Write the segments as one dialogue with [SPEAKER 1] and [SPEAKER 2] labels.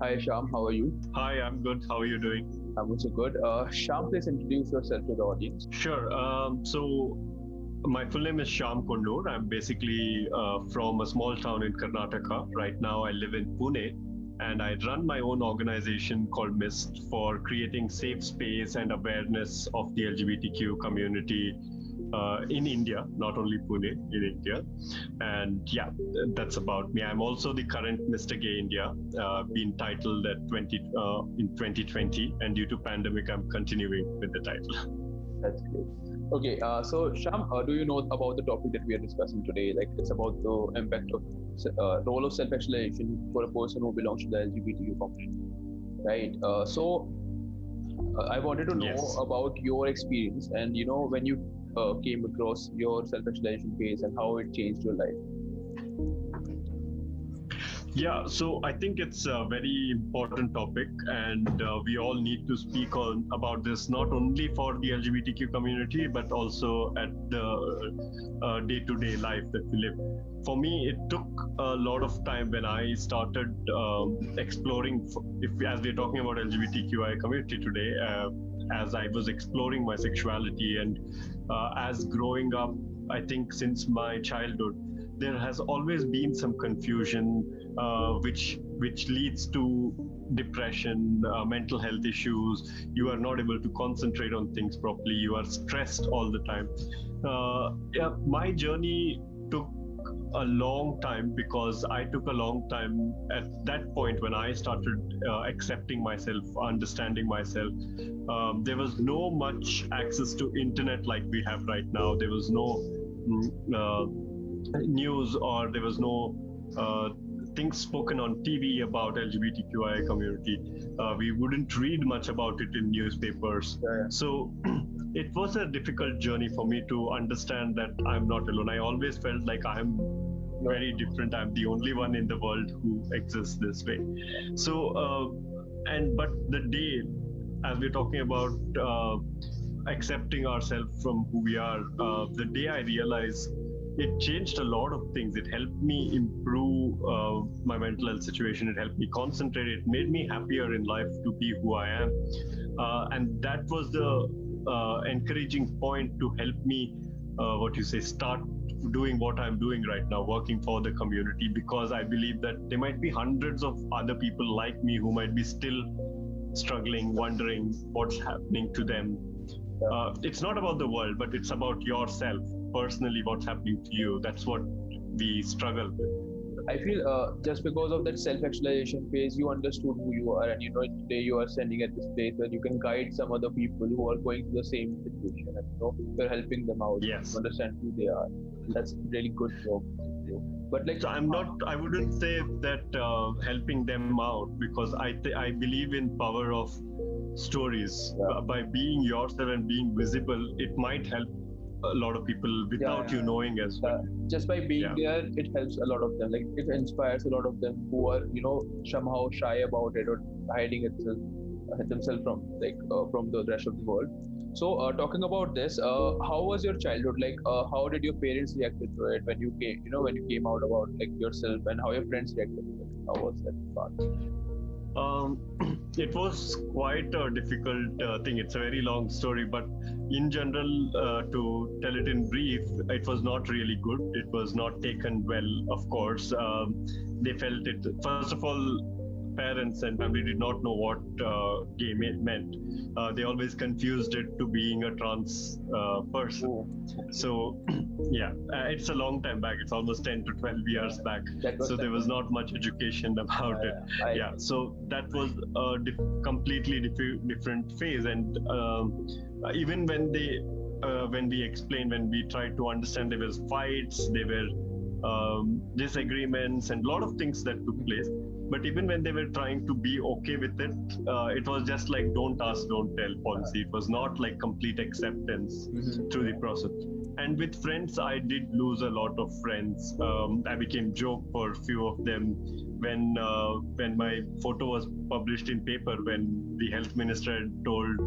[SPEAKER 1] Hi, Shyam. How are you?
[SPEAKER 2] Hi, I'm good. How are you doing?
[SPEAKER 1] I'm also good. Uh, Shyam, please introduce yourself to the audience.
[SPEAKER 2] Sure. Um, so, my full name is Shyam Konnur. I'm basically uh, from a small town in Karnataka. Right now, I live in Pune, and I run my own organization called MIST for creating safe space and awareness of the LGBTQ community uh, in India, not only Pune, in India. And yeah, that's about me. I'm also the current Mr. Gay India, uh, been titled at 20 uh, in 2020, and due to pandemic, I'm continuing with the title.
[SPEAKER 1] That's great. Okay, uh, so Shyam, uh, do you know about the topic that we are discussing today? Like, it's about the impact of uh, role of self-actualization for a person who belongs to the LGBTQ community, right? Uh, so, uh, I wanted to know
[SPEAKER 2] Yes.
[SPEAKER 1] about your experience and you know when you uh, came across your self-actualization phase and how it changed your life.
[SPEAKER 2] Yeah, so I think it's a very important topic, and uh, we all need to speak on about this not only for the LGBTQ community but also at the uh, day-to-day life that we live. For me, it took a lot of time when I started um, exploring. If as we're talking about LGBTQI community today, uh, as I was exploring my sexuality and uh, as growing up, I think since my childhood, there has always been some confusion uh, which which leads to depression uh, mental health issues. You are not able to concentrate on things properly. You are stressed all the time. Uh, yeah, my journey took a long time because i took a long time at that point when i started uh, accepting myself understanding myself um, there was no much access to internet like we have right now there was no mm, uh, news or there was no uh, things spoken on TV about LGBTQI community. Uh, we wouldn't read much about it in newspapers.
[SPEAKER 1] Yeah,
[SPEAKER 2] So it was a difficult journey for me to understand that I'm not alone. I always felt like I'm very different. I'm the only one in the world who exists this way. So, uh, and but the day, as we're talking about uh, accepting ourselves from who we are, uh, the day I realized it changed a lot of things. It helped me improve uh, my mental health situation. It helped me concentrate. It made me happier in life to be who I am. Uh, and that was the uh, encouraging point to help me, what you say, start doing what I'm doing right now, working for the community, because I believe that there might be hundreds of other people like me who might be still struggling, wondering what's happening to them. Uh, it's not about the world, but it's about yourself personally, what's happening to you. That's what we struggle with.
[SPEAKER 1] I feel uh, just because of that self-actualization phase, you understood who you are, and you know today you are standing at this place where you can guide some other people who are going through the same situation, and you know you're helping them out
[SPEAKER 2] Yes.
[SPEAKER 1] to understand who they are. That's really good job. But like,
[SPEAKER 2] So I'm not. I wouldn't say that uh, helping them out because I th- I believe in power of stories.
[SPEAKER 1] Yeah.
[SPEAKER 2] By being yourself and being visible, it might help a lot of people without
[SPEAKER 1] yeah.
[SPEAKER 2] you knowing as well.
[SPEAKER 1] just by being there, it helps a lot of them. Like it inspires a lot of them who are you know somehow shy about it or hiding itself uh, themselves from like uh, from the rest of the world. So uh, talking about this, uh, how was your childhood? Like, uh, how did your parents react to it when you came? You know, when you came out about like yourself, and how your friends reacted to it? How was that part?
[SPEAKER 2] Um, it was quite a difficult uh, thing. It's a very long story, but in general, uh, to tell it in brief, it was not really good. It was not taken well, of course. Um, they felt it, first of all, parents and family did not know what uh, gay me- meant. Uh, they always confused it to being a trans uh, person.
[SPEAKER 1] Oh,
[SPEAKER 2] So, yeah, uh, it's a long time back. It's almost 10 to 12 years back. So there was not much education about it yeah so that was a dif- completely dif- different phase and um, even when they uh, when we explained when we tried to understand there was fights there were um, disagreements and a lot of things that took place but even when they were trying to be okay with it uh, it was just like don't ask don't tell policy it was not like complete acceptance
[SPEAKER 1] Mhm.
[SPEAKER 2] through the process. And with friends, I did lose a lot of friends. Um, I became joke for a few of them when uh, when my photo was published in paper. When the health minister had told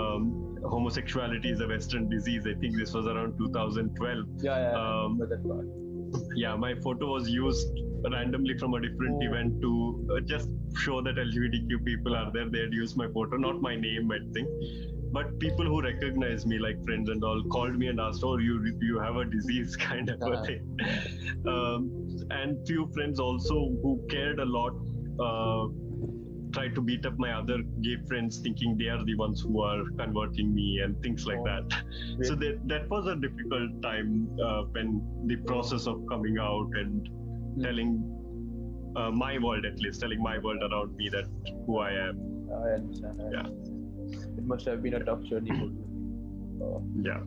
[SPEAKER 2] um, homosexuality is a Western disease. I think this was around 2012.
[SPEAKER 1] Yeah, yeah,
[SPEAKER 2] Um,
[SPEAKER 1] yeah. that part.
[SPEAKER 2] Yeah, my photo was used randomly from a different
[SPEAKER 1] Oh.
[SPEAKER 2] event to uh, just show that LGBTQ people are there. They'd use my photo, not my name, I think. But people who recognize me, like friends and all, called me and asked, "Oh, you you have a disease," kind of
[SPEAKER 1] Uh-huh.
[SPEAKER 2] thing. Um, and few friends also who cared a lot uh, tried to beat up my other gay friends, thinking they are the ones who are converting me and things like
[SPEAKER 1] Oh.
[SPEAKER 2] that. So that that was a difficult time uh, when the process of coming out and. Telling uh, my world, at least telling my world around me that who I am.
[SPEAKER 1] I understand. I
[SPEAKER 2] Yeah.
[SPEAKER 1] understand. It must have been a tough journey. Uh,
[SPEAKER 2] Yeah.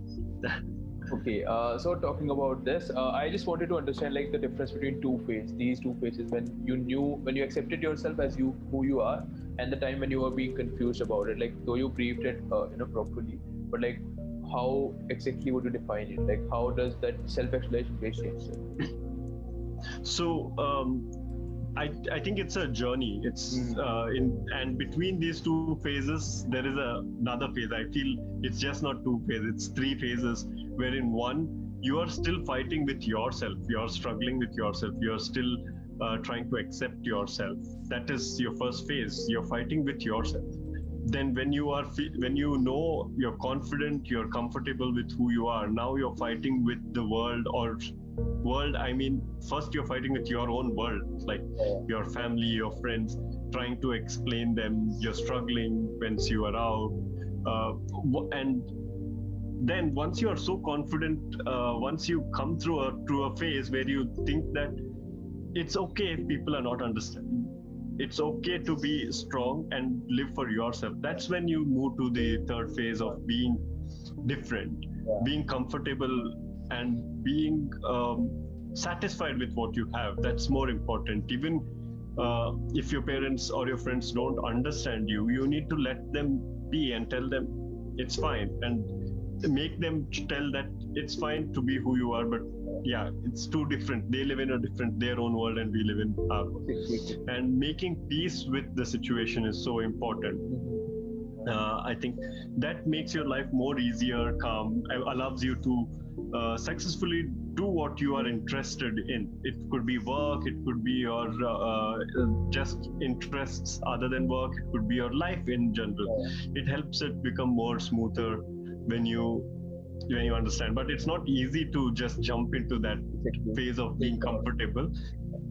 [SPEAKER 1] Okay, uh, so talking about this, uh, I just wanted to understand like the difference between two phases, these two phases when you knew, when you accepted yourself as you who you are, and the time when you were being confused about it. Like though you briefed it, uh, you know, properly, but like how exactly would you define it? Like how does that self-exploration phase change?
[SPEAKER 2] So um, I I think it's a journey. It's
[SPEAKER 1] Mm.
[SPEAKER 2] uh, in and between these two phases there is a, another phase. I feel it's just not two phases. It's three phases. Where in one you are still fighting with yourself. You are struggling with yourself. You are still uh, trying to accept yourself. That is your first phase. You're fighting with yourself. Then when you are when you know you're confident, you're comfortable with who you are. Now you're fighting with the world or world i mean first you're fighting with your own world like your family your friends trying to explain them you're struggling once you are out uh, and then once you are so confident uh, once you come through a through a phase where you think that it's okay if people are not understanding it's okay to be strong and live for yourself that's when you move to the third phase of being different
[SPEAKER 1] Yeah.
[SPEAKER 2] being comfortable and being um, satisfied with what you have that's more important. Even uh, if your parents or your friends don't understand you you need to let them be and tell them it's fine and make them tell that it's fine to be who you are but yeah it's too different they live in a different their own world and we live in our world. and making peace with the situation is so important uh, I think that makes your life more easier, calm, allows you to uh, successfully do what you are interested in. It could be work, it could be your uh, uh, just interests other than work, it could be your life in general. It helps it become more smoother when you when you understand. But it's not easy to just jump into that phase of being comfortable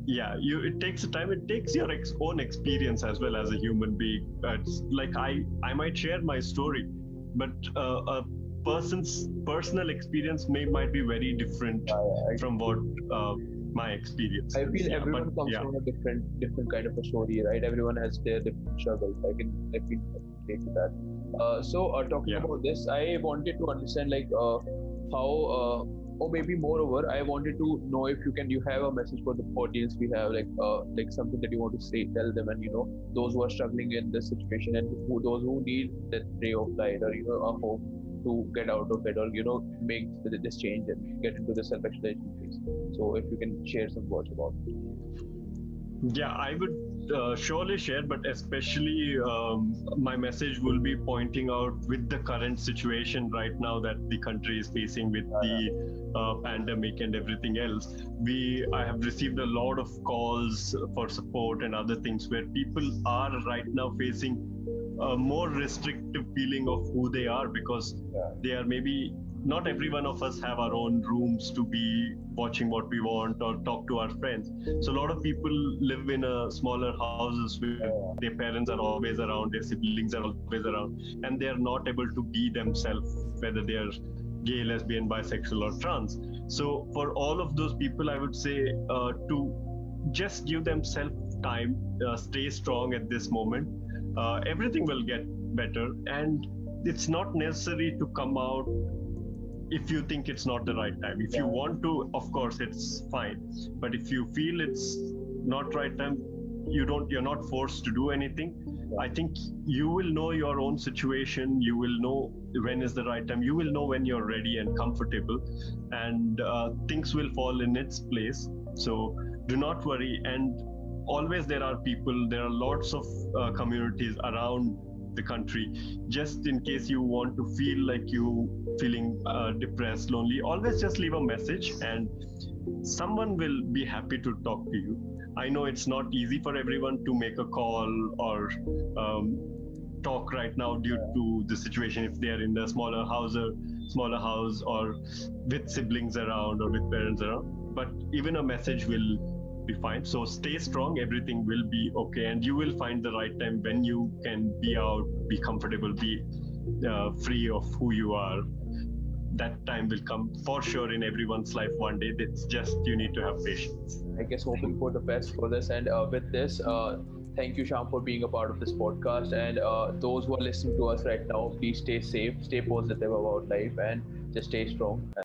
[SPEAKER 2] yeah you it takes a time it takes your ex- own experience as well as a human being it's like i i might share my story but uh, a person's personal experience may might be very different
[SPEAKER 1] I,
[SPEAKER 2] from what uh, my experience
[SPEAKER 1] I feel
[SPEAKER 2] Yeah,
[SPEAKER 1] everyone
[SPEAKER 2] but
[SPEAKER 1] comes
[SPEAKER 2] yeah.
[SPEAKER 1] from a different different kind of a story, right? Everyone has their different struggles. I can I can relate to that. Uh, so uh, talking
[SPEAKER 2] Yeah.
[SPEAKER 1] about this, I wanted to understand like uh, how uh, or maybe moreover, I wanted to know if you can you have a message for the audience we have like uh, like something that you want to say tell them and you know those who are struggling in this situation and who, those who need that ray of light or you know a hope to get out of it or you know make this change and get into the self-exploration phase. So if you can share some words about it.
[SPEAKER 2] Yeah, I would uh, surely share, but especially um, my message will be pointing out with the current situation right now that the country is facing with the uh, pandemic and everything else. We I have received a lot of calls for support and other things where people are right now facing a more restrictive feeling of who they are because they are maybe not every one of us have our own rooms to be watching what we want or talk to our friends. So a lot of people live in a smaller houses where their parents are always around their siblings are always around and they are not able to be themselves whether they are gay lesbian bisexual or trans. So for all of those people i would say uh, to just give themselves time uh, stay strong at this moment uh, everything will get better. And it's not necessary to come out if you think it's not the right time. If you want to of course it's fine. But if you feel it's not right time you don't you're not forced to do anything. I think you will know your own situation. You will know when is the right time. You will know when you're ready and comfortable. And uh, things will fall in its place. So do not worry. And always there are people there are lots of uh, communities around the country just in case you want to feel like you feeling uh, depressed lonely always just leave a message and someone will be happy to talk to you. I know it's not easy for everyone to make a call or um, talk right now due to the situation if they are in a smaller house or smaller house or with siblings around or with parents around but even a message will be fine. So stay strong. Everything will be okay. And you will find the right time when you can be out be comfortable be uh, free of who you are. That time will come for sure in everyone's life one day. It's just you need to have patience.
[SPEAKER 1] I guess hoping for the best for this. And uh, with this uh, thank you Shyam for being a part of this podcast. And uh, those who are listening to us right now please stay safe stay positive about life and just stay strong